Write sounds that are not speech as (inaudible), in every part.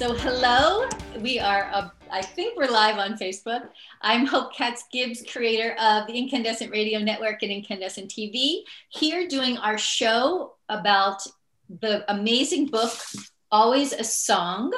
So, hello. We are, uh, I think we're live on Facebook. I'm Hope Katz Gibbs, creator of the Inkandescent Radio Network and Inkandescent TV, here doing our show about the amazing book, Always a Song,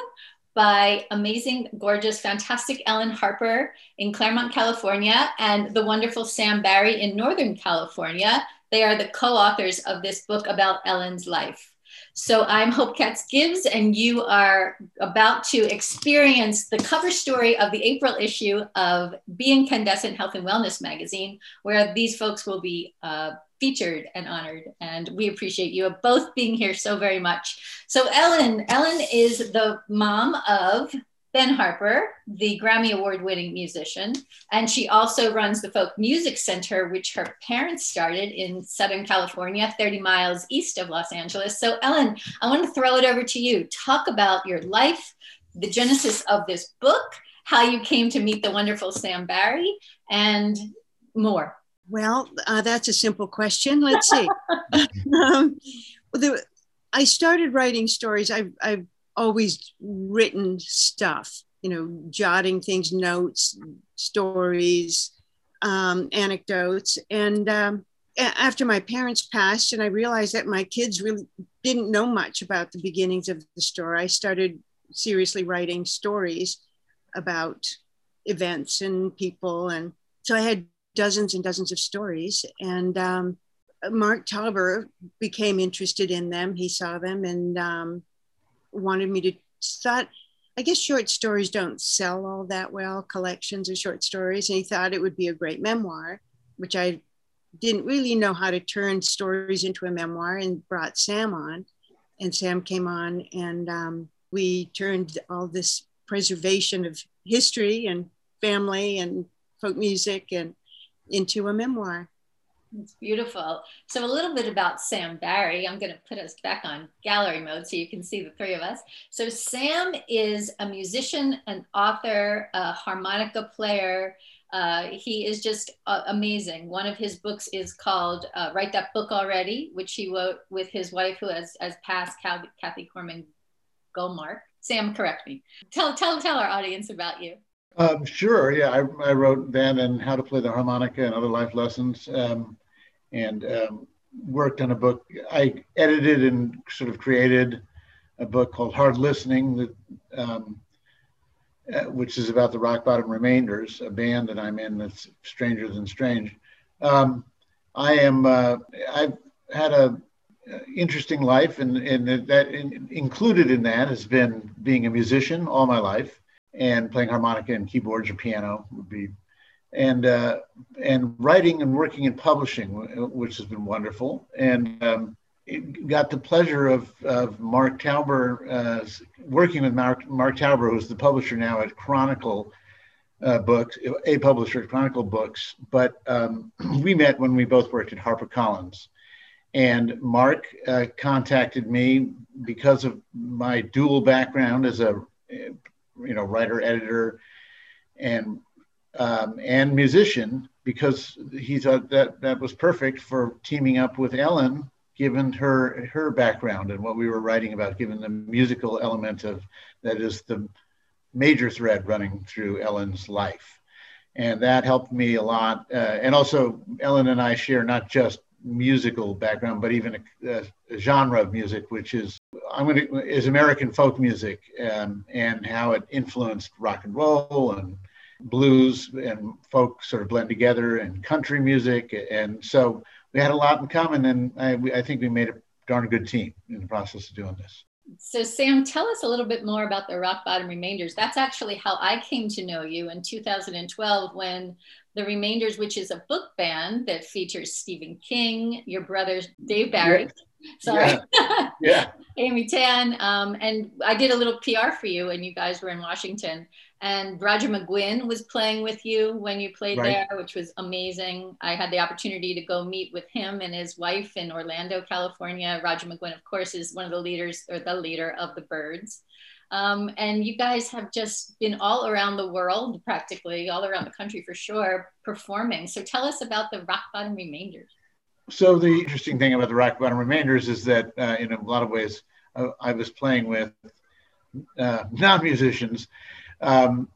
by amazing, gorgeous, fantastic Ellen Harper in Claremont, California, and the wonderful Sam Barry in Northern California. They are the co authors of this book about Ellen's life. So I'm Hope Katz Gibbs, and you are about to experience the cover story of the April issue of Be Inkandescent Health and Wellness magazine, where these folks will be uh, featured and honored. And we appreciate you both being here so very much. So Ellen, Ellen is the mom of Ben Harper, the Grammy Award winning musician. And she also runs the Folk Music Center, which her parents started in Southern California, 30 miles east of Los Angeles. So, Ellen, I want to throw it over to you. Talk about your life, the genesis of this book, how you came to meet the wonderful Sam Barry, and more. Well, uh, that's a simple question. Let's see. (laughs) um, the, I started writing stories. I've, I've always written stuff, you know, jotting things, notes, stories, um, anecdotes. And um, after my parents passed, and I realized that my kids really didn't know much about the beginnings of the store, I started seriously writing stories about events and people. And so I had dozens and dozens of stories. And um, Mark Tauber became interested in them. He saw them and um, wanted me to thought I guess short stories don't sell all that well, collections of short stories. And he thought it would be a great memoir, which I didn't really know how to turn stories into a memoir and brought Sam on. And Sam came on and um, we turned all this preservation of history and family and folk music and into a memoir. It's beautiful. So, a little bit about Sam Barry. I'm going to put us back on gallery mode so you can see the three of us. So, Sam is a musician, an author, a harmonica player. Uh, he is just uh, amazing. One of his books is called uh, Write That Book Already, which he wrote with his wife, who has, has passed, Kathy Corman Goldmark. Sam, correct me. Tell, tell, tell our audience about you. Um, sure. Yeah, I, I, wrote then and how to play the harmonica and other life lessons. Um, and um, worked on a book. I edited and sort of created a book called Hard Listening, that, um, uh, which is about the Rock Bottom Remainders, a band that I'm in that's stranger than strange. Um, I am. Uh, I've had a uh, interesting life, and, and that in, included in that has been being a musician all my life and playing harmonica and keyboards or piano would be and uh, and writing and working in publishing, which has been wonderful. And um, got the pleasure of, of Mark Tauber uh, working with Mark, Mark Tauber, who's the publisher now at Chronicle uh, Books, a publisher at Chronicle Books. But um, (clears throat) we met when we both worked at HarperCollins. And Mark uh, contacted me because of my dual background as a you know writer editor and um, and musician because he thought that that was perfect for teaming up with Ellen, given her her background and what we were writing about, given the musical element of that is the major thread running through Ellen's life, and that helped me a lot. Uh, and also, Ellen and I share not just musical background, but even a, a genre of music, which is I'm going to is American folk music, um, and how it influenced rock and roll and blues and folk sort of blend together and country music. And so we had a lot in common. And I, I think we made a darn good team in the process of doing this. So, Sam, tell us a little bit more about the Rock Bottom Remainders. That's actually how I came to know you in 2012 when The Remainders, which is a book band that features Stephen King, your brother Dave Barry. Sorry. Yeah. (laughs) yeah. Amy Tan. Um, and I did a little PR for you, and you guys were in Washington and Roger McGuinn was playing with you when you played right. there, which was amazing. I had the opportunity to go meet with him and his wife in Orlando, California. Roger McGuinn, of course, is one of the leaders or the leader of the Byrds. Um, and you guys have just been all around the world, practically all around the country for sure, performing. So tell us about the Rock Bottom Remainders. So the interesting thing about the Rock Bottom Remainders is that, uh, in a lot of ways, uh, I was playing with uh, non-musicians. Um,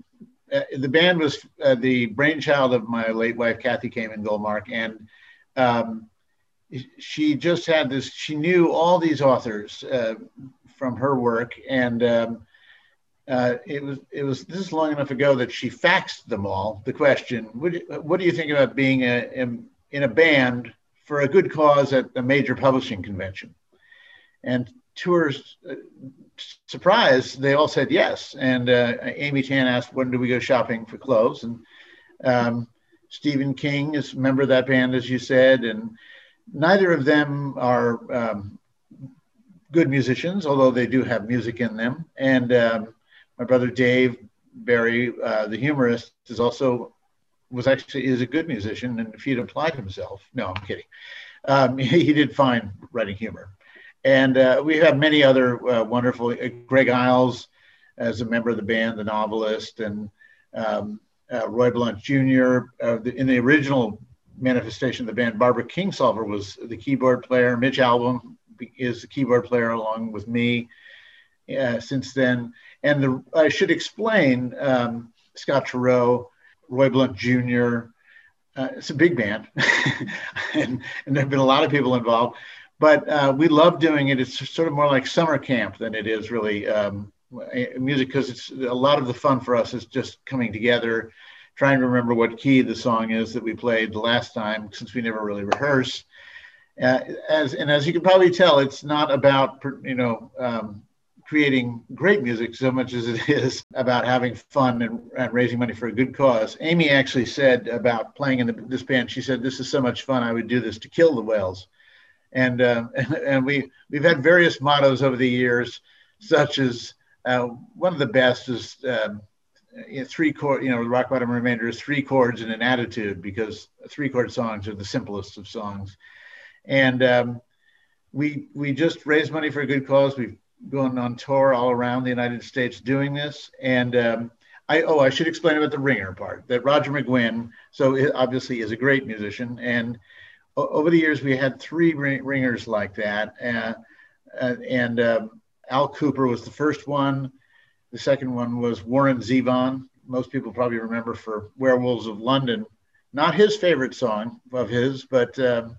uh, the band was uh, the brainchild of my late wife, Kathy Kamen Goldmark, and um, she just had this. She knew all these authors uh, from her work, and um, uh, it was it was this is long enough ago that she faxed them all the question. What do, what do you think about being a, in, in a band for a good cause at a major publishing convention? And to uh, surprise, they all said yes. And uh, Amy Tan asked, "When do we go shopping for clothes?" And um, Stephen King is a member of that band, as you said, and neither of them are um, good musicians, although they do have music in them. And um, my brother Dave Barry, uh, the humorist, is also was actually is a good musician, and if he'd applied himself, no, I'm kidding. Um, he, (laughs) he, did fine writing humor, and uh, we have many other uh, wonderful. Uh, Greg Iles, as a member of the band, the novelist, and um, uh, Roy Blount Jr. Uh, the, in the original manifestation of the band, Barbara Kingsolver was the keyboard player. Mitch Albom is the keyboard player along with me. since then, and the, I should explain um, Scott Turow, Roy Blount Jr. Uh, it's a big band, (laughs) and, and there have been a lot of people involved. But uh, we love doing it. It's sort of more like summer camp than it is really um, music because it's a lot of the fun for us is just coming together, trying to remember what key the song is that we played the last time since we never really rehearse. Uh, as and as you can probably tell, it's not about you know um, creating great music so much as it (laughs) is about having fun and, and raising money for a good cause. Amy actually said about playing in the, this band, she said, "This is so much fun. I would do this to kill the whales." And uh, (laughs) and we we've had various mottos over the years, such as uh, one of the best is. Um, three chord, you know, rock bottom remainder is three chords and an attitude because three chord songs are the simplest of songs. And um, we we just raised money for a good cause. We've gone on tour all around the United States doing this. And um, I, oh, I should explain about the ringer part that Roger McGuinn, so obviously is a great musician. And over the years, we had three ringers like that. Uh, and um, Al Kooper was the first one. The second one was Warren Zevon. Most people probably remember for Werewolves of London. Not his favorite song of his, but um,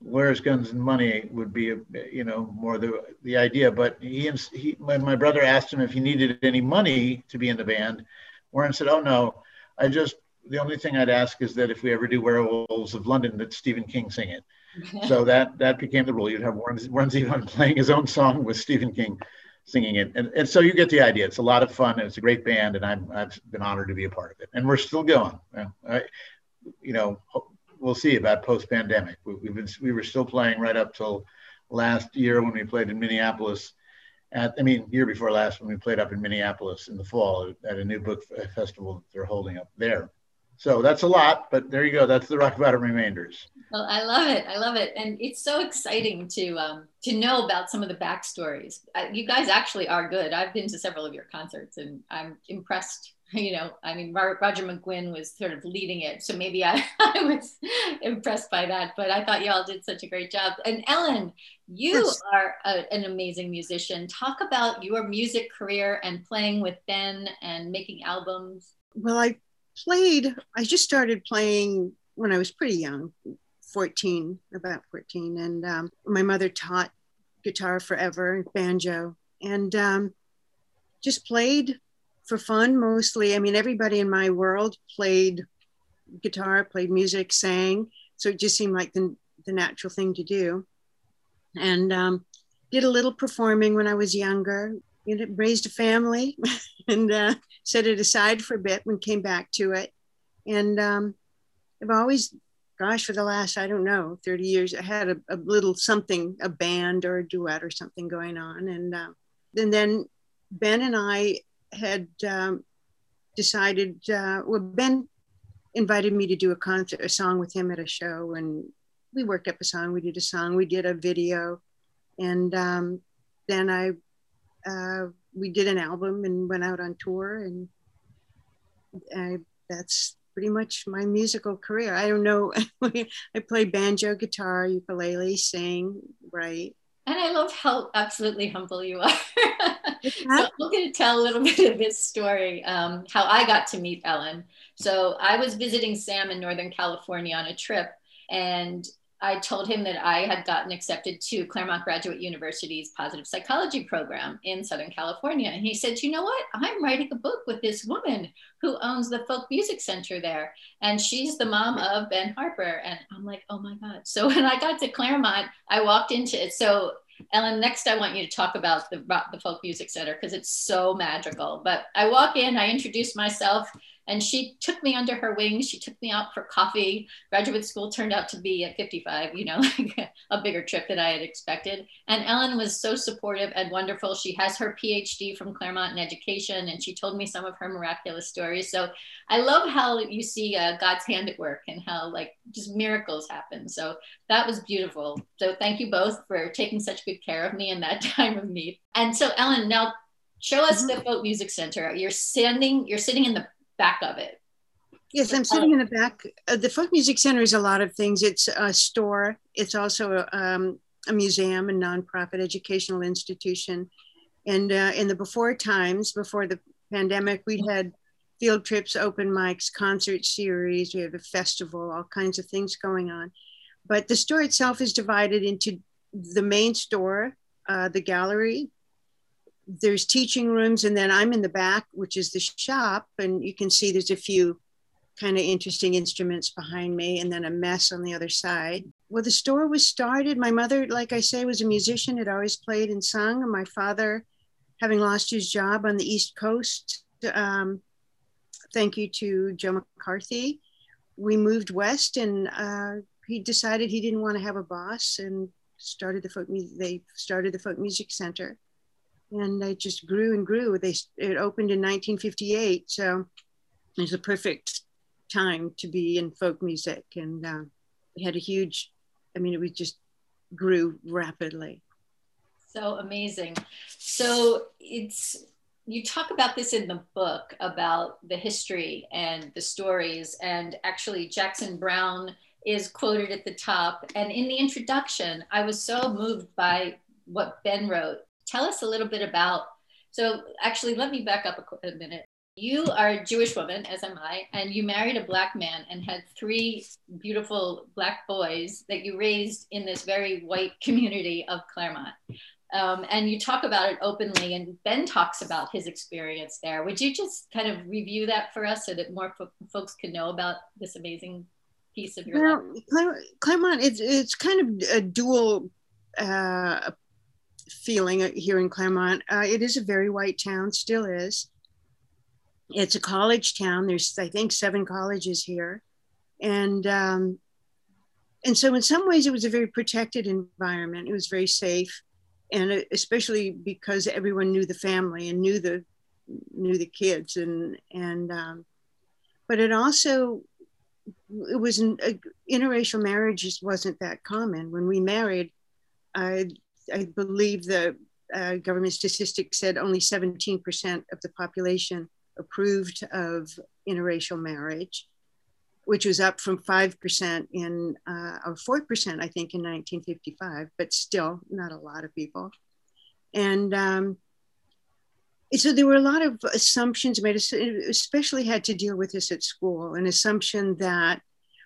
where's guns and money would be you know more the the idea but he he when my brother asked him if he needed any money to be in the band warren said oh no i just the only thing i'd ask is that if we ever do werewolves of london that stephen king sing it (laughs) so that that became the rule you'd have warren, zevon (laughs) playing his own song with stephen king singing it and, and so you get the idea it's a lot of fun it's a great band and I'm, i've been honored to be a part of it and we're still going I, you know we'll see about post pandemic. We, have been we were still playing right up till last year when we played in Minneapolis. At, I mean, year before last when we played up in Minneapolis in the fall at a new book festival that they're holding up there. So that's a lot, but there you go. That's the Rock Bottom Remainders. Well, I love it. I love it, and it's so exciting to um, to know about some of the backstories. Uh, you guys actually are good. I've been to several of your concerts, and I'm impressed (laughs) you know, I mean, Roger McGuinn was sort of leading it. So maybe I, (laughs) I was impressed by that, but I thought y'all did such a great job. And Ellen, you yes. are a, an amazing musician. Talk about your music career and playing with Ben and making albums. Well, I played, I just started playing when I was pretty young, 14, about 14. And um, my mother taught guitar forever, and banjo, and um, just played for fun mostly. I mean, everybody in my world played guitar, played music, sang. So it just seemed like the, the natural thing to do. And um, did a little performing when I was younger. You know, raised a family (laughs) and uh, set it aside for a bit and came back to it. And um, I've always, gosh, for the last, I don't know, 30 years, I had a, a little something, a band or a duet or something going on. And, uh, and then Ben and I had um, decided, uh, well, Ben invited me to do a concert, a song with him at a show, and we worked up a song. We did a song, we did a video, and um, then I, uh, we did an album and went out on tour, and I, that's pretty much my musical career. I don't know. (laughs) I play banjo, guitar, ukulele, sing, write. And I love how absolutely humble you are. (laughs) so I'm going to tell a little (laughs) bit of this story, um, how I got to meet Ellen. So I was visiting Sam in Northern California on a trip, and I told him that I had gotten accepted to Claremont Graduate University's positive psychology program in Southern California. And he said, You know what? I'm writing a book with this woman who owns the Folk Music Center there. And she's the mom of Ben Harper. And I'm like, Oh my God. So when I got to Claremont, I walked into it. So Ellen, next I want you to talk about the, the Folk Music Center because it's so magical. But I walk in, I introduce myself, and she took me under her wing. She took me out for coffee. Graduate school turned out to be at 55, you know, (laughs) like a bigger trip than I had expected. And Ellen was so supportive and wonderful. She has her PhD from Claremont in education, and she told me some of her miraculous stories. So I love how you see uh, God's hand at work and how like just miracles happen. So that was beautiful. So thank you both for taking such good care of me in that (laughs) time of need. And so Ellen, now show us mm-hmm. the boat Music Center. You're standing, you're sitting in the back of it. Yes, I'm sitting in the back. Uh, the Folk Music Center is a lot of things. It's a store. It's also um, a museum, a nonprofit educational institution. And uh, in the before times, before the pandemic, we had field trips, open mics, concert series. We have a festival, all kinds of things going on. But the store itself is divided into the main store, uh, the gallery, there's teaching rooms and then i'm in the back which is the shop and you can see there's a few kind of interesting instruments behind me and then a mess on the other side. Well the store was started. My mother like i say was a musician had always played and sung and my father having lost his job on the east coast um, thank you to joe mccarthy we moved west and uh, he decided he didn't want to have a boss and started the folk they started the folk music center and it just grew and grew. They it opened in 1958, so it's a perfect time to be in folk music, and uh, it had a huge. I mean, it was just grew rapidly. So amazing. So it's you talk about this in the book about the history and the stories, and actually Jackson Browne is quoted at the top. And in the introduction, I was so moved by what Ben wrote tell us a little bit about. So, actually, let me back up a, a minute. You are a Jewish woman, as am I, and you married a black man and had three beautiful black boys that you raised in this very white community of Claremont. Um, and you talk about it openly, and Ben talks about his experience there. Would you just kind of review that for us so that more fo- folks can know about this amazing piece of your well, life? Claremont, it's, it's kind of a dual uh, feeling here in Claremont. Uh, it is a very white town, still is. It's a college town. There's, I think, seven colleges here, and um, and so in some ways it was a very protected environment. It was very safe, and especially because everyone knew the family and knew the knew the kids, and and um, but it also it was an, interracial marriage just wasn't that common. When we married, uh, I believe the uh, government statistics said only 17% of the population approved of interracial marriage, which was up from 5% in, uh, or 4%, I think, in 1955, but still not a lot of people. And um, so there were a lot of assumptions made, especially had to deal with this at school, an assumption that,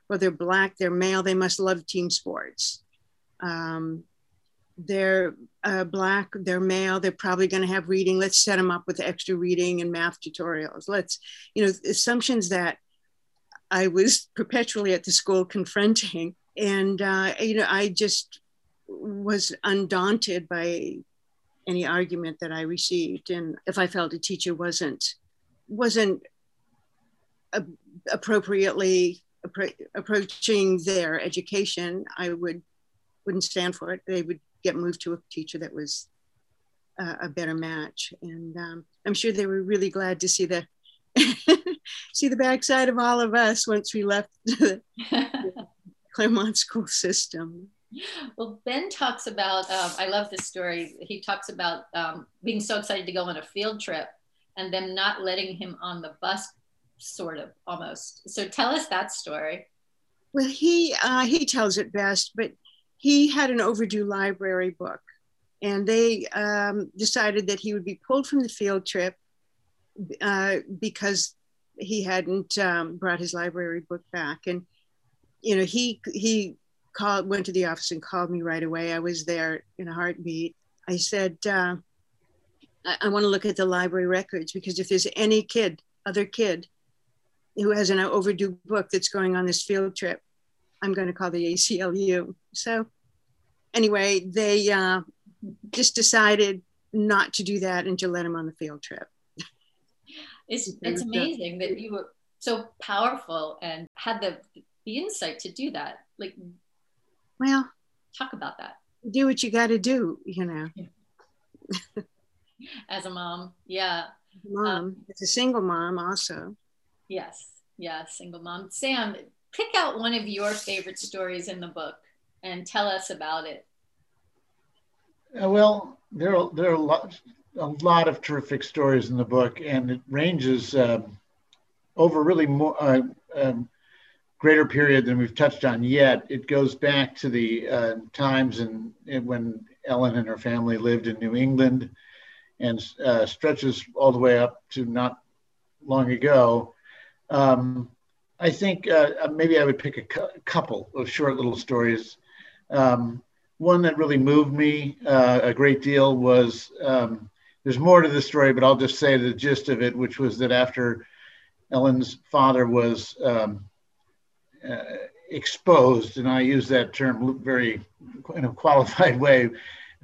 well, they're Black, they're male, they must love team sports. Um, they're uh, black, they're male, they're probably going to have reading. Let's set them up with extra reading and math tutorials. Let's, you know, assumptions that I was (laughs) perpetually at the school confronting. And, uh, you know, I just was undaunted by any argument that I received. And if I felt a teacher wasn't, wasn't a, appropriately appro- approaching their education, I would wouldn't stand for it. They would get moved to a teacher that was uh, a better match. And um, I'm sure they were really glad to see the (laughs) see the backside of all of us once we left (laughs) the, (laughs) Claremont school system. Well, Ben talks about, um, I love this story. He talks about um, being so excited to go on a field trip and them not letting him on the bus, sort of almost. So tell us that story. Well, he uh, he tells it best, but he had an overdue library book and they um, decided that he would be pulled from the field trip uh, because he hadn't um, brought his library book back. And you know, he he called, went to the office and called me right away. I was there in a heartbeat. I said, uh, I, I want to look at the library records because if there's any kid, other kid, who has an overdue book that's going on this field trip, I'm going to call the ACLU. So anyway, they uh, just decided not to do that and to let him on the field trip. It's, it's amazing that you were so powerful and had the, the insight to do that. Like, well, talk about that. Do what you got to do, you know. As a mom, yeah. Mom, um, it's a single mom, also. Yes, yeah, single mom. Sam, pick out one of your favorite stories in the book and tell us about it. Uh, well, there are, there are a lot, a lot of terrific stories in the book, and it ranges um, over really more uh, um, greater period than we've touched on yet. It goes back to the uh, times in, when Ellen and her family lived in New England, and uh, stretches all the way up to not long ago. Um, I think uh, maybe I would pick a cu- couple of short little stories. Um, one that really moved me uh, a great deal was um, there's more to the story, but I'll just say the gist of it, which was that after Ellen's father was um, uh, exposed, and I use that term very in a qualified (laughs) way,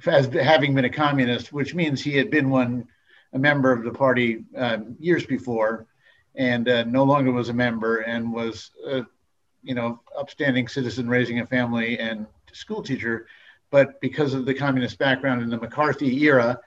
as having been a communist, which means he had been one a member of the party um, years before, and uh, no longer was a member, and was a, you know upstanding citizen raising a family and school teacher, but because of the communist background in the McCarthy era,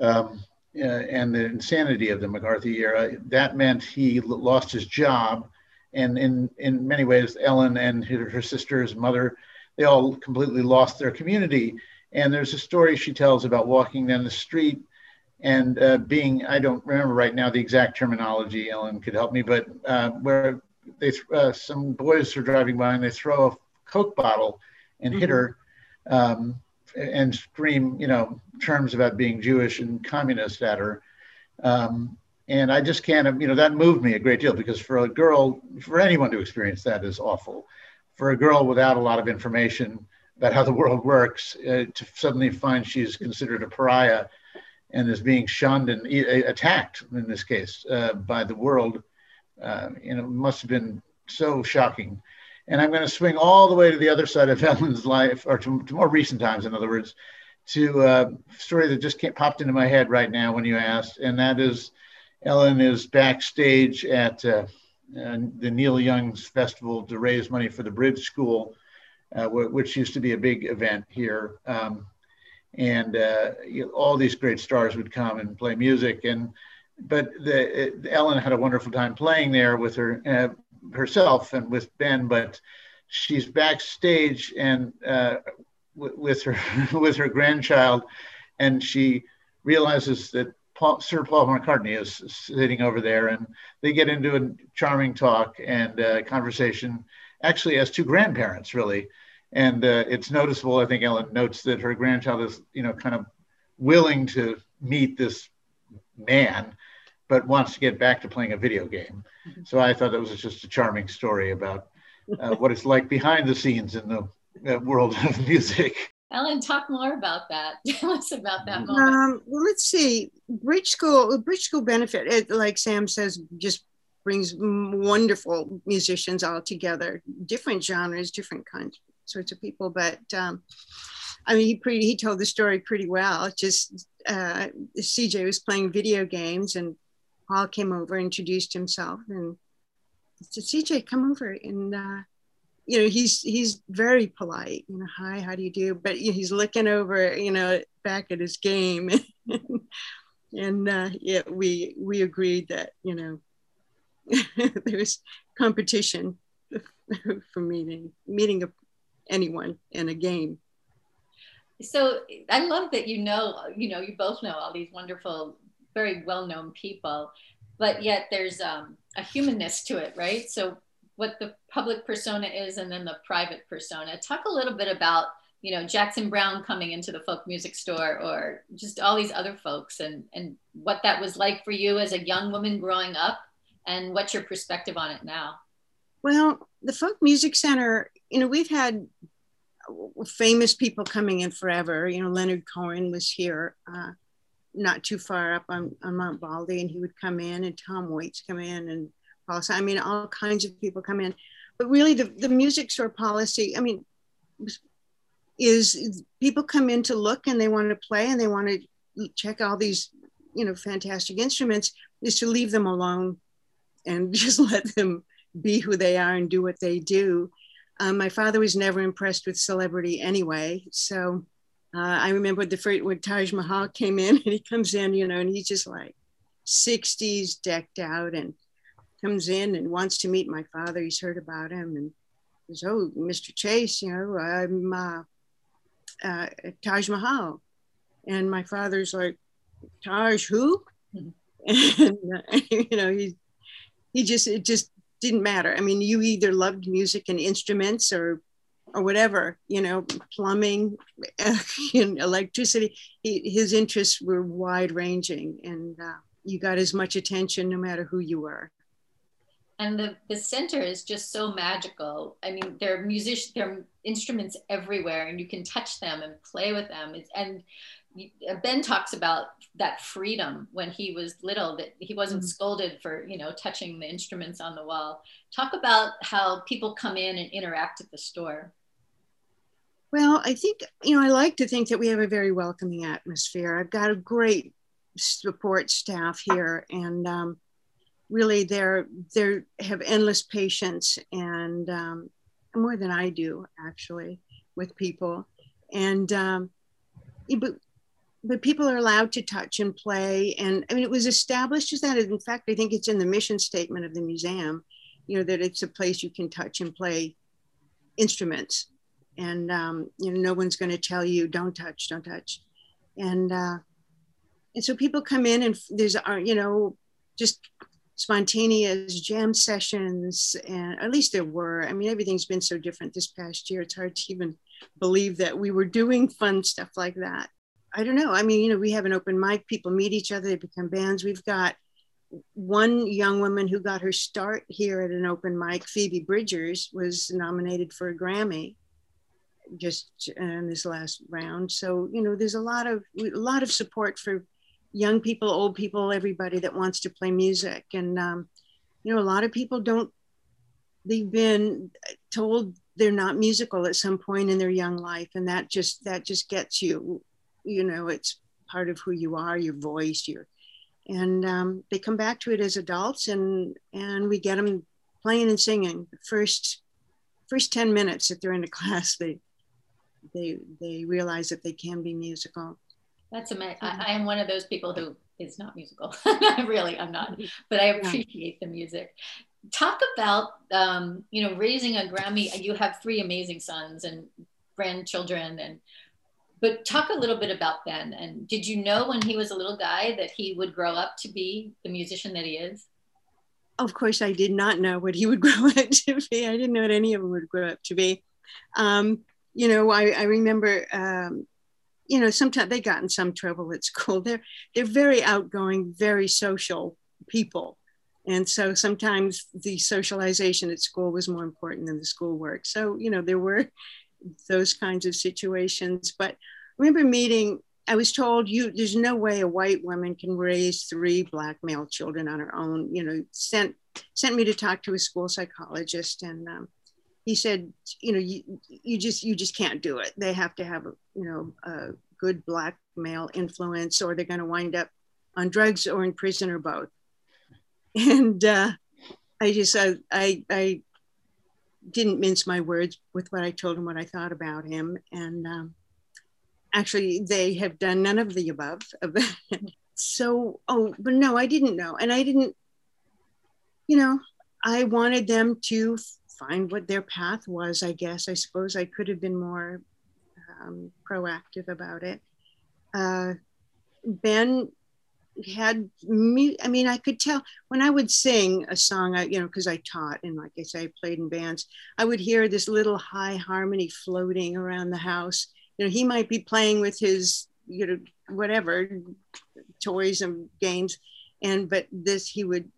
um, uh, and the insanity of the McCarthy era, that meant he lost his job. And in, in many ways, Ellen and her, her sister's mother, they all completely lost their community. And there's a story she tells about walking down the street and uh, being, I don't remember right now the exact terminology, Ellen could help me, but uh, where they, uh, some boys are driving by and they throw a Coke bottle and mm-hmm. hit her um, and scream, you know, terms about being Jewish and communist at her. Um, and I just can't, you know, that moved me a great deal because for a girl, for anyone to experience that is awful. For a girl without a lot of information about how the world works, uh, to suddenly find she's considered a pariah and is being shunned and attacked in this case uh, by the world, uh, you know, must have been so shocking. And I'm going to swing all the way to the other side of (laughs) Ellen's life, or to, to more recent times, in other words, to a story that just came, popped into my head right now when you asked, and that is Ellen is backstage at uh, uh, the Neil Young's festival to raise money for the Bridge School, uh, which used to be a big event here. Um, and uh, you know, all these great stars would come and play music. And but the, Ellen had a wonderful time playing there with her uh, herself and with Ben, but she's backstage and uh, w- with her (laughs) with her grandchild, and she realizes that Paul, Sir Paul McCartney is sitting over there, and they get into a charming talk and uh, conversation, actually as two grandparents, really. And uh, it's noticeable. I think Ellen notes that her grandchild is, you know, kind of willing to meet this man but wants to get back to playing a video game. Mm-hmm. So I thought that was just a charming story about uh, (laughs) what it's like behind the scenes in the uh, world of music. Ellen, talk more about that. (laughs) Tell us about that moment. Um, well, let's see. Bridge School, Bridge School benefit, it, like Sam says, just brings wonderful musicians all together, different genres, different kinds, sorts of people. But um, I mean, he pretty, he told the story pretty well. Just uh, CJ was playing video games and Paul came over, introduced himself, and said, "CJ, come over." And uh, you know, he's he's very polite. You know, hi, how do you do? But he's looking over, you know, back at his game, (laughs) and uh, yeah, we we agreed that you know (laughs) there was competition (laughs) for meeting meeting a, anyone in a game. So I love that you know, you know, you both know all these wonderful very well-known people, but yet there's um, a humanness to it, right? So what the public persona is and then the private persona. Talk a little bit about you know Jackson Browne coming into the folk music store, or just all these other folks, and and what that was like for you as a young woman growing up, and what's your perspective on it now? Well, the Folk Music Center, you know, we've had famous people coming in forever. You know, Leonard Cohen was here, uh, not too far up on, on Mount Baldy, and he would come in, and Tom Waits come in, and Paul. I mean, all kinds of people come in. But really, the, the music store policy, I mean, is people come in to look and they want to play and they want to check all these, you know, fantastic instruments, is to leave them alone and (laughs) just let them be who they are and do what they do. Um, my father was never impressed with celebrity anyway. So uh, I remember the first when Taj Mahal came in (laughs) and he comes in, you know, and he's just like 60s decked out and comes in and wants to meet my father. He's heard about him and says, "Oh, Mr. Chase, you know, I'm uh, uh, Taj Mahal," and my father's like, "Taj who?" Mm-hmm. (laughs) And uh, (laughs) you know, he he just it just didn't matter. I mean, you either loved music and instruments or or whatever, you know, plumbing, (laughs) electricity. His interests were wide ranging, and uh, you got as much attention no matter who you were. And the, the center is just so magical. I mean, there are musicians, there are instruments everywhere, and you can touch them and play with them. It's, and Ben talks about that freedom when he was little that he wasn't mm-hmm. scolded for you know touching the instruments on the wall. Talk about how people come in and interact at the store. Well, I think you know I like to think that we have a very welcoming atmosphere. I've got a great support staff here, and um, really they're they have endless patience and um, more than I do actually with people, and um, but but people are allowed to touch and play. And I mean, it was established as that. In fact, I think it's in the mission statement of the museum, you know, that it's a place you can touch and play instruments. And, um, you know, no one's going to tell you, don't touch, don't touch. And, uh, and so people come in and there's, uh, you know, just spontaneous jam sessions. And at least there were. I mean, everything's been so different this past year. It's hard to even believe that we were doing fun stuff like that. I don't know. I mean, you know, we have an open mic, people meet each other, they become bands. We've got one young woman who got her start here at an open mic, Phoebe Bridgers, was nominated for a Grammy just in this last round. So, you know, there's a lot of a lot of support for young people, old people, everybody that wants to play music. And um, you know, a lot of people don't they've been told they're not musical at some point in their young life and that just that just gets you you know it's part of who you are your voice your and um, they come back to it as adults and and we get them playing and singing the first first 10 minutes that they're in a (laughs) class they they they realize that they can be musical. That's amazing I, I am one of those people who is not musical. (laughs) Really i'm not but i appreciate yeah. the music. Talk about um, you know raising a grammy. You have three amazing sons and grandchildren and but talk a little bit about Ben. And did you know when he was a little guy that he would grow up to be the musician that he is? Of course, I did not know what he would (laughs) grow up to be. I didn't know what any of them would grow up to be. Um, you know, I, I remember, um, you know, sometimes they got in some trouble at school. They're they're very outgoing, very social people, and so sometimes the socialization at school was more important than the schoolwork. So you know, there were those kinds of situations. But remember meeting, I was told you there's no way a white woman can raise three black male children on her own. You know, sent sent me to talk to a school psychologist, and um, he said, you know, you you just you just can't do it. They have to have a you know a good black male influence, or they're going to wind up on drugs or in prison or both. And uh, I just I I, I didn't mince my words with what I told him what I thought about him. And um, actually, they have done none of the above. (laughs) so, oh, but no, I didn't know. And I didn't, you know, I wanted them to find what their path was, I guess. I suppose I could have been more um, proactive about it. Uh, ben had me i mean i could tell when i would sing a song i you know because i taught and like i say i played in bands i would hear this little high harmony floating around the house you know he might be playing with his you know whatever toys and games and but this he would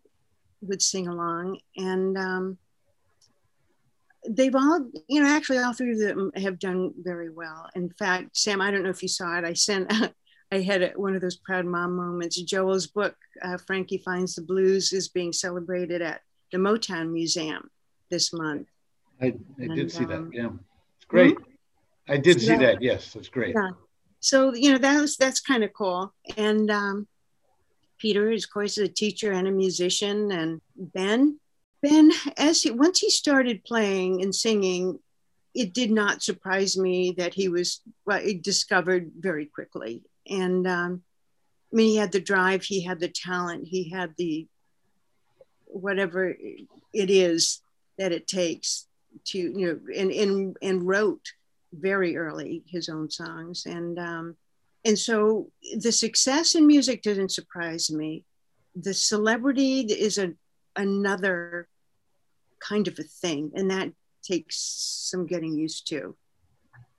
would sing along and um they've all you know actually all three of them have done very well in fact sam i don't know if you saw it i sent (laughs) I had one of those proud mom moments. Joel's book, uh, Frankie Finds the Blues, is being celebrated at the Motown Museum this month. I, I and, did see um, that. Yeah, it's great. Mm-hmm. I did so, see that. Yes, that's great. Yeah. So you know that was that's kind of cool. And um, Peter, is, of course, is a teacher and a musician, and Ben, Ben, as he once he started playing and singing, it did not surprise me that he was well, discovered very quickly and um, I mean, he had the drive, he had the talent, he had the whatever it is that it takes to you know, and and and wrote very early his own songs, and um, and so the success in music didn't surprise me. The celebrity is a another kind of a thing, and that takes some getting used to.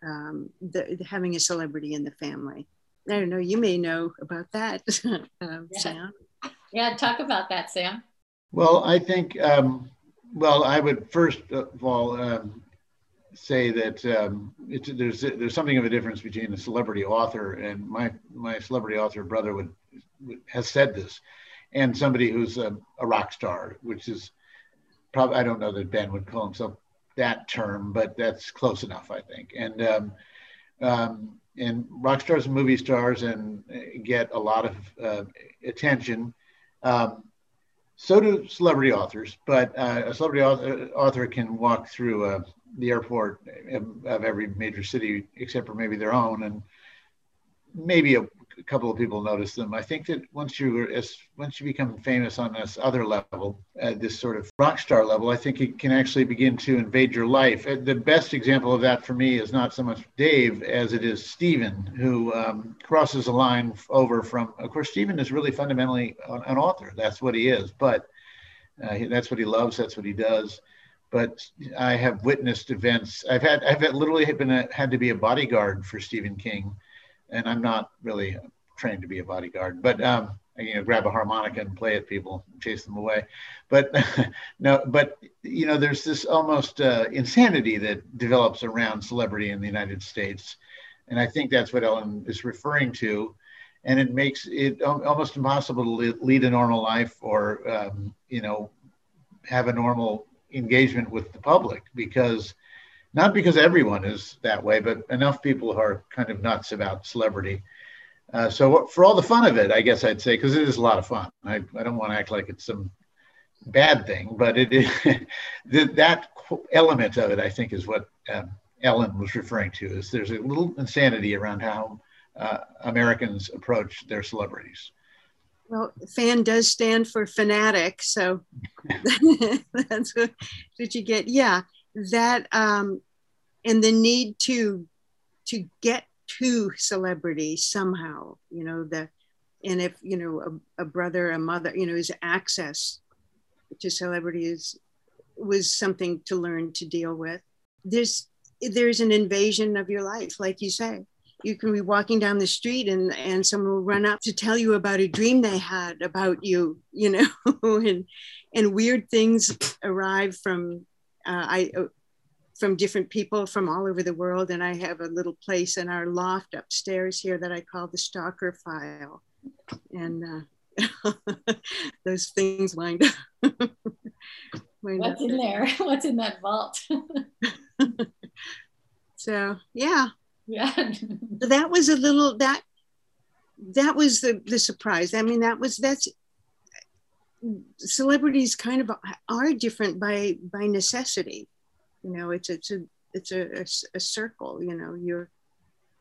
Um, the, having a celebrity in the family. I don't know, you may know about that, (laughs) um, yeah. Sam. Yeah, talk about that, Sam. Well, I think, um, well, I would first of all um, say that um, there's there's something of a difference between a celebrity author and my my celebrity author brother would, would has said this, and somebody who's a, a, rock star, which is probably I don't know that Ben would call himself that term, but that's close enough, I think. And um, um, and rock stars and movie stars and uh, get a lot of uh, attention. Um, so do celebrity authors, but uh, a celebrity author, author, can walk through uh, the airport of, every major city except for maybe their own, and maybe a couple of people notice them. I think that once you as once you become famous on this other level, uh, this sort of rock star level, I think it can actually begin to invade your life. Uh, the best example of that for me is not so much Dave as it is Stephen, who um, crosses a line over from. Of course, Stephen is really fundamentally an author. That's what he is, but uh, that's what he loves. That's what he does but I have witnessed events. I've had I've had literally been a, had to be a bodyguard for Stephen King and I'm not really trained to be a bodyguard, but um, you know, grab a harmonica and play at people, chase them away. But (laughs) no, but you know, there's this almost uh, insanity that develops around celebrity in the United States, and I think that's what Ellen is referring to. And it makes it almost impossible to lead a normal life or, um, you know, have a normal engagement with the public because not because everyone is that way, but enough people are kind of nuts about celebrity. Uh, so for all the fun of it, I guess I'd say, because it is a lot of fun. I, I don't want to act like it's some bad thing, but it is (laughs) that element of it, I think, is what um, Ellen was referring to. Is there's a little insanity around how uh, Americans approach their celebrities. Well, fan does stand for fanatic, so (laughs) that's what, you get. Yeah, that um, and the need to to get to celebrity somehow you know the and if you know a, a brother a mother you know his access to celebrity is was something to learn to deal with there's there's an invasion of your life like you say you can be walking down the street and and someone will run up to tell you about a dream they had about you you know (laughs) and and weird things arrive from uh, I uh, from different people from all over the world. And I have a little place in our loft upstairs here that I call the stalker file. And uh, (laughs) those things wind up. (laughs) wind What's up in there? What's in that vault? so yeah. Yeah. That was a little that that was the the surprise. I mean, that was that's celebrities kind of are different by by necessity. You know it's it's a it's a, a, a, circle you know you're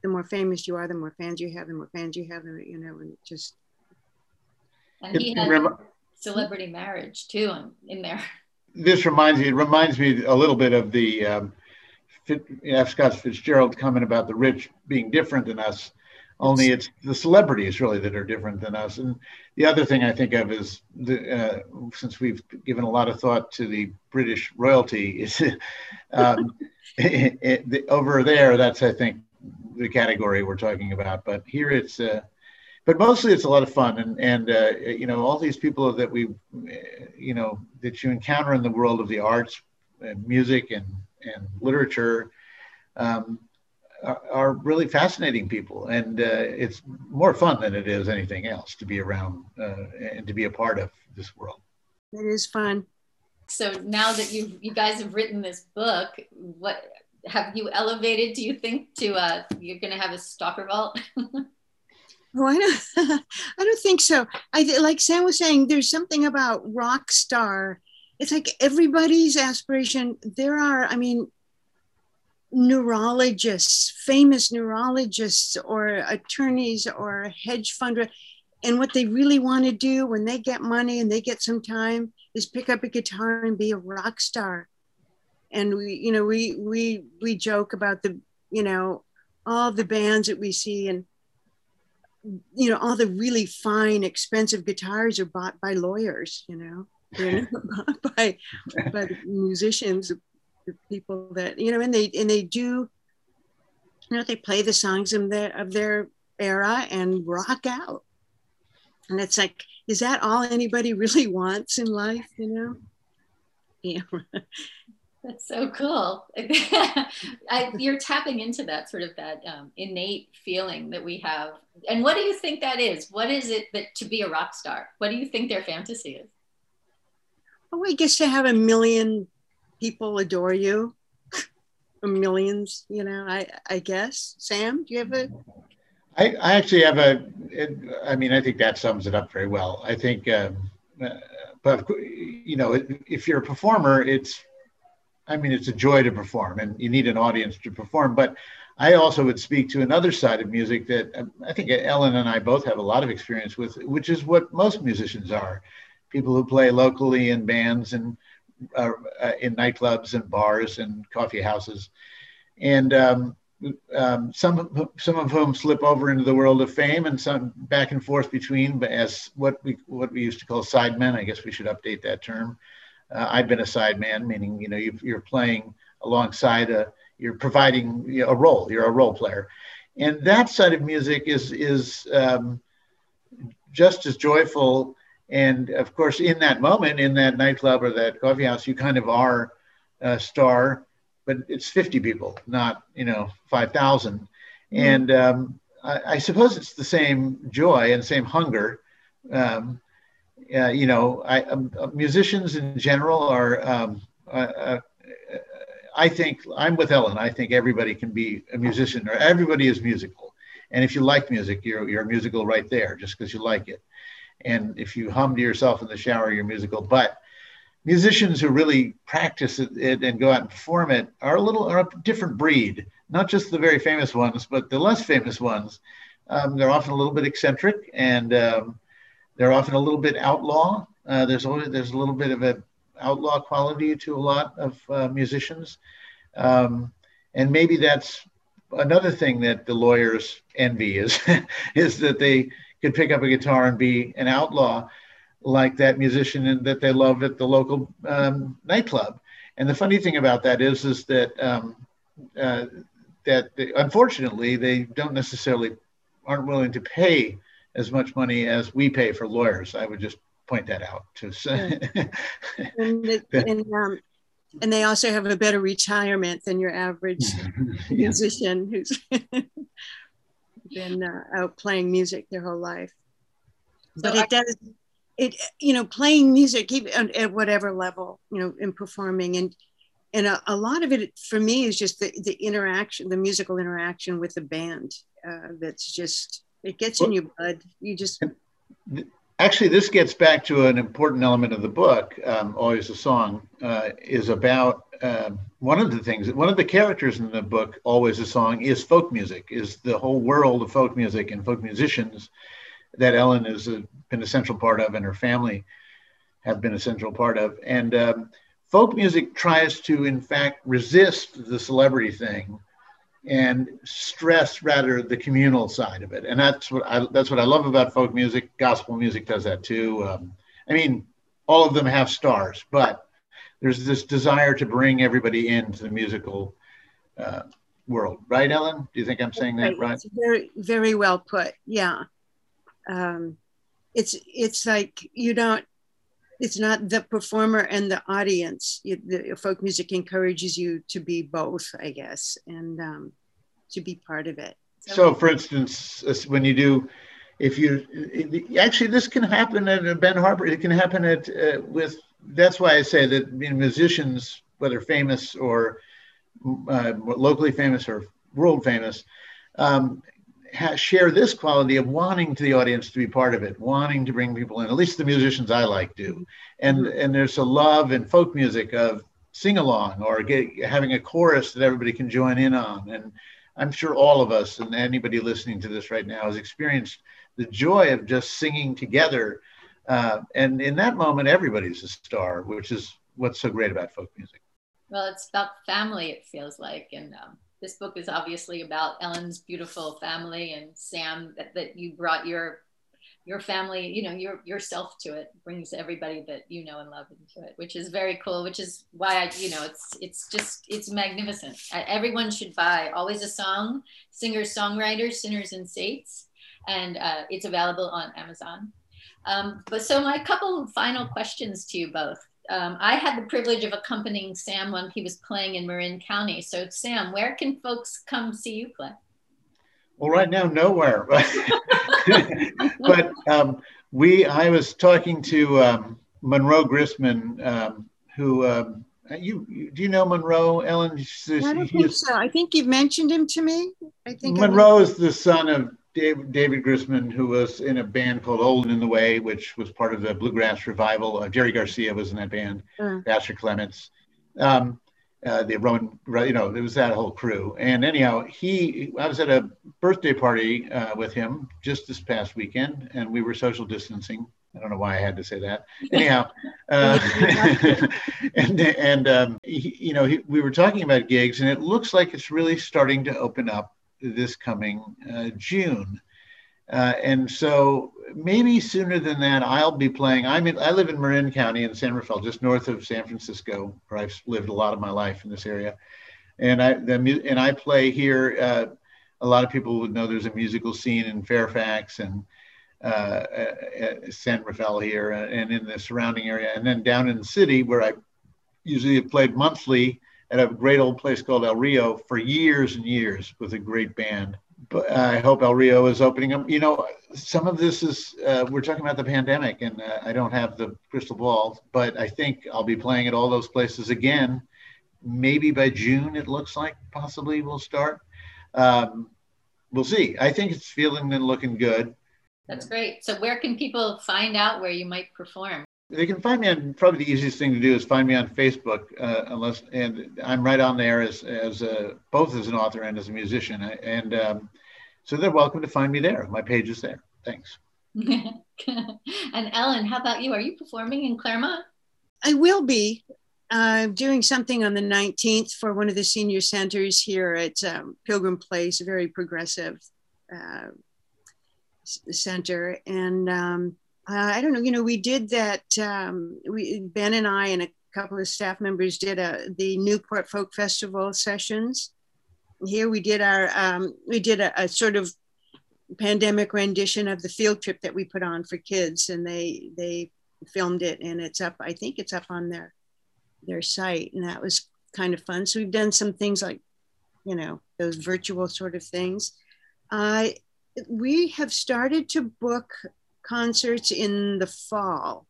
the more famous you are the more fans you have the more fans you have you know and just. And he had celebrity marriage too in there. This reminds me it reminds me a little bit of the um, F. Scott Fitzgerald comment about the rich being different than us. Only it's the celebrities really that are different than us. And the other thing I think of is the, uh, since we've given a lot of thought to the British royalty, is (laughs) um, it, (laughs) it, the, over there. That's I think the category we're talking about. But here it's, uh, but mostly it's a lot of fun, and and uh, you know all these people that we, you know, that you encounter in the world of the arts, and music, and and literature. Um, are, really fascinating people, and uh, it's more fun than it is anything else to be around uh, and to be a part of this world. It is fun. So now that you you guys have written this book, what have you elevated? Do you think to uh, you're going to have a stalker vault? (laughs) Oh, I don't, (laughs) I don't think so. I like Sam was saying. There's something about rock star. It's like everybody's aspiration. There are, I mean, neurologists, famous neurologists or attorneys or hedge fund, and what they really want to do when they get money and they get some time is pick up a guitar and be a rock star. And we, you know, we we we joke about the, you know, all the bands that we see and you know all the really fine expensive guitars are bought by lawyers you know not bought (laughs) (laughs) by by musicians the people that you know, and they and they do, you know, they play the songs of their of their era and rock out. And it's like, is that all anybody (laughs) really wants in life? You know? Yeah. That's so cool. I, you're tapping into that sort of that um, innate feeling that we have. And what do you think that is? What is it that to be a rock star? What do you think their fantasy is? Oh, I guess to have a million people adore you. (laughs) Millions you know i i guess. Sam do you have a i, I actually have a. It, I mean i think that sums it up very well. I think um, uh, but you know if you're a performer it's i mean it's a joy to perform and you need an audience to perform. But i also would speak to another side of music that um, i think ellen and i both have a lot of experience with which is what most musicians are people who play locally in bands and uh, uh, in nightclubs and bars and coffee houses, and um, um, some some of whom slip over into the world of fame, and some back and forth between, but as what we what we used to call sidemen. I guess we should update that term. Uh, I've been a sideman, meaning you know you are playing alongside a you're providing you know, a role. You're a role player, and that side of music is is um, just as joyful and of course, in that moment, in that nightclub or that coffee house, you kind of are a star, but it's 50 people, not, you know, 5,000. Mm-hmm. And um, I, I, suppose it's the same joy and same hunger. Um, uh, you know, I, um, uh, musicians in general are, um, uh, uh, I think I'm with Ellen. I think everybody can be a musician or everybody is musical. And if you like music, you're, you're musical right there just because you like it. And if you hum to yourself in the shower, you're musical. But musicians who really practice it and go out and perform it are a little are a different breed. Not just the very famous ones, but the less famous ones. Um, they're often a little bit eccentric and um, they're often a little bit outlaw. Uh, there's always there's a little bit of an outlaw quality to a lot of uh, musicians, um, and maybe that's another thing that the lawyers envy is (laughs) is that they could pick up a guitar and be an outlaw like that musician that they love at the local um, nightclub. And the funny thing about that is, is that um, uh, that unfortunately they don't necessarily aren't willing to pay as much money as we pay for lawyers. I would just point that out to say. (laughs) and, the, and, um, and, they also have a better retirement than your average (laughs) musician who's (laughs) been uh, out playing music their whole life. But so it I, does, it you know, playing music at, at whatever level, you know, in performing and and a, a, lot of it for me is just the, the interaction, the musical interaction with the band. Uh, that's just it gets well, in your blood. You just actually this gets back to an important element of the book. Um, Always a song uh, is about um, one of the things, one of the characters in the book, Always a Song, is folk music, is the whole world of folk music and folk musicians that Ellen has a, been a central part of and her family have been a central part of. And um, folk music tries to, in fact, resist the celebrity thing and stress rather the communal side of it. And that's what I that's what I love about folk music. Gospel music does that too. Um, I mean, all of them have stars, but there's this desire to bring everybody into the musical uh, world, right, Ellen? Do you think I'm saying that right? It's very, very well put. Yeah, um, it's it's like you don't. It's not the performer and the audience. You, the folk music encourages you to be both, I guess, and um, to be part of it. So, so for instance, when you do if you actually this can happen at Ben Harper. It can happen at uh, with that's why I say that musicians, whether famous or uh, locally famous or world famous, um, ha- share this quality of wanting to the audience to be part of it, wanting to bring people in. At least the musicians I like do, and mm-hmm. and there's a love in folk music of sing along or get, having a chorus that everybody can join in on. And I'm sure all of us and anybody listening to this right now has experienced the joy of just singing together uh, and in that moment, everybody's a star, which is what's so great about folk music. Well, it's about family, it feels like. And um, this book is obviously about Ellen's beautiful family and Sam, that, that you brought your your family, you know, your yourself to it brings everybody that you know and love into it, which is very cool. Which is why I, you know, it's it's just it's magnificent. everyone should buy Always a Song, Singers, Songwriters, Sinners and Saints, and uh, it's available on Amazon. Um, but so my couple final questions to you both. Um, I had the privilege of accompanying Sam when he was playing in Marin County. So Sam, where can folks come see you play? Well, right now, nowhere. (laughs) but um, we, I was talking to um, Monroe Grisman, um, who um, you, you, do you know Monroe, Ellen? I don't think so. I think you've mentioned him to me. I think Monroe is the son of Dave, David Grisman, who was in a band called Old in the Way, which was part of the bluegrass revival. Uh, Jerry Garcia was in that band, mm. Vassar Clements, um, uh, the Rowan, you know, there was that whole crew. And anyhow, he, I was at a birthday party uh, with him just this past weekend, and we were social distancing. I don't know why I had to say that. Anyhow, uh, (laughs) and and um, he, you know, he, we were talking about gigs, and it looks like it's really starting to open up this coming uh, June. Uh, and so maybe sooner than that, I'll be playing. I'm in, I live in Marin County in San Rafael, just north of San Francisco, where I've lived a lot of my life in this area. And I the, and I play here. Uh, a lot of people would know there's a musical scene in Fairfax and uh, uh, San Rafael here, and in the surrounding area. And then down in the city, where I usually have played monthly at a great old place called El Rio for years and years with a great band. But I hope El Rio is opening up. You know, some of this is uh, we're talking about the pandemic, and uh, I don't have the crystal ball, but I think I'll be playing at all those places again. Maybe by June, it looks like possibly we'll start. Um, we'll see. I think it's feeling and looking good. That's great. So, where can people find out where you might perform? They can find me on probably the easiest thing to do is find me on Facebook, uh, unless and I'm right on there as as a, both as an author and as a musician, and um, so they're welcome to find me there. My page is there. Thanks. (laughs) and Ellen, how about you? Are you performing in Claremont? I will be. Uh, doing something on the 19th for one of the senior centers here at um, Pilgrim Place, a very progressive uh, center, and um, uh, I don't know, you know, we did that. Um, we Ben and I and a couple of staff members did a, the Newport Folk Festival sessions. Here we did our um, we did a, a, sort of pandemic rendition of the field trip that we put on for kids, and they they filmed it, and it's up. I think it's up on their their site, and that was kind of fun. So we've done some things like, you know, those virtual sort of things. Uh, we have started to book concerts in the fall.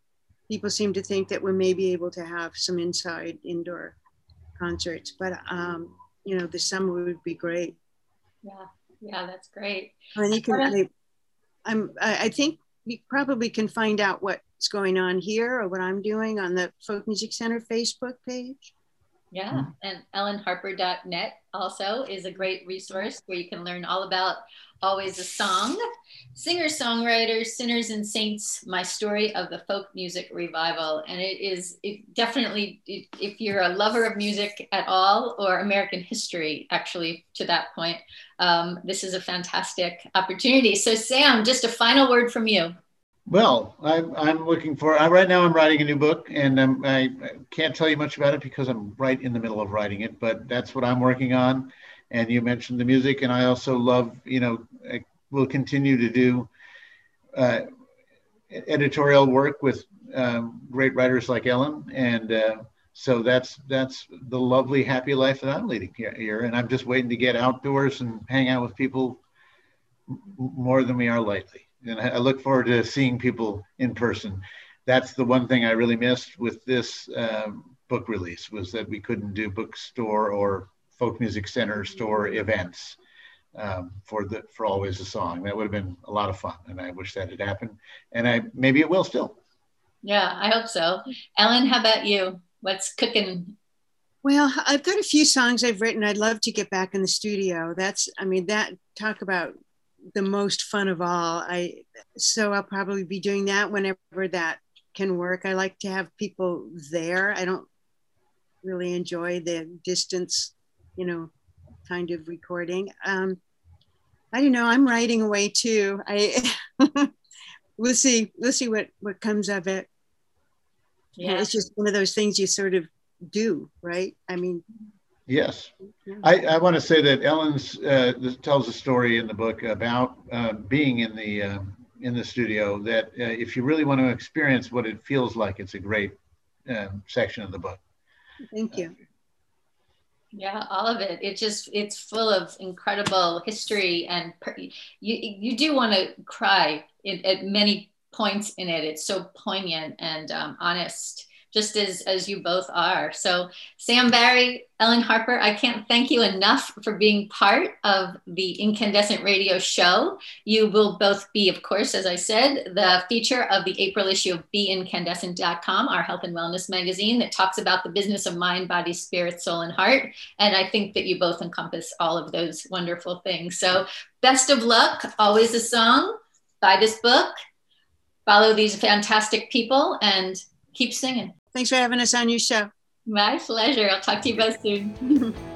People seem to think that we may be able to have some inside indoor concerts, but um, you know, the summer would be great. Yeah, yeah, that's great. And you can, I, I'm, I think you probably can find out what's going on here or what I'm doing on the Folk Music Center Facebook page. Yeah, mm-hmm. and ellenharper.net also is a great resource where you can learn all about Always a Song, Singer songwriter, sinners and saints, my story of the folk music revival. And it is it definitely, if you're a lover of music at all or American history, actually, to that point, um, this is a fantastic opportunity. So, Sam, just a final word from you. Well, I'm, I'm looking for. I, right now, I'm writing a new book, and I'm, I can't tell you much about it because I'm right in the middle of writing it. But that's what I'm working on. And you mentioned the music, and I also love. You know, I will continue to do uh, editorial work with um, great writers like Ellen, and uh, so that's that's the lovely, happy life that I'm leading here. And I'm just waiting to get outdoors and hang out with people more than we are lately and I look forward to seeing people in person. That's the one thing I really missed with this um, book release was that we couldn't do bookstore or folk music center store events um, for the for always a song. That would have been a lot of fun, and I wish that had happened. And I maybe it will still. Yeah, I hope so. Ellen, how about you? What's cooking well, I've got a few songs I've written. I'd love to get back in the studio. That's, I mean, that talk about the most fun of all. I so I'll probably be doing that whenever that can work. I like to have people there. I don't really enjoy the distance, you know, kind of recording. Um, I don't know. I'm writing away too. I (laughs) we'll see. We'll see what what comes of it. Yeah, it's just one of those things you sort of do, right? I mean, Yes. I, I want to say that Ellen's uh, tells a story in the book about uh, being in the uh, in the studio. That uh, if you really want to experience what it feels like, it's a great um, section of the book. Thank you. Yeah, all of it. It just it's full of incredible history, and per- you you do want to cry at many points in it. It's so poignant and um, honest just as as you both are. So Sam Barry, Ellen Harper, I can't thank you enough for being part of the Inkandescent Radio show. You will both be, of course, as I said, the feature of the April issue of BeInkandescent.com, our health and wellness magazine that talks about the business of mind, body, spirit, soul, and heart. And I think that you both encompass all of those wonderful things. So best of luck. Always a song. Buy this book. Follow these fantastic people and keep singing. Thanks for having us on your show. My pleasure. I'll talk to you both soon. (laughs)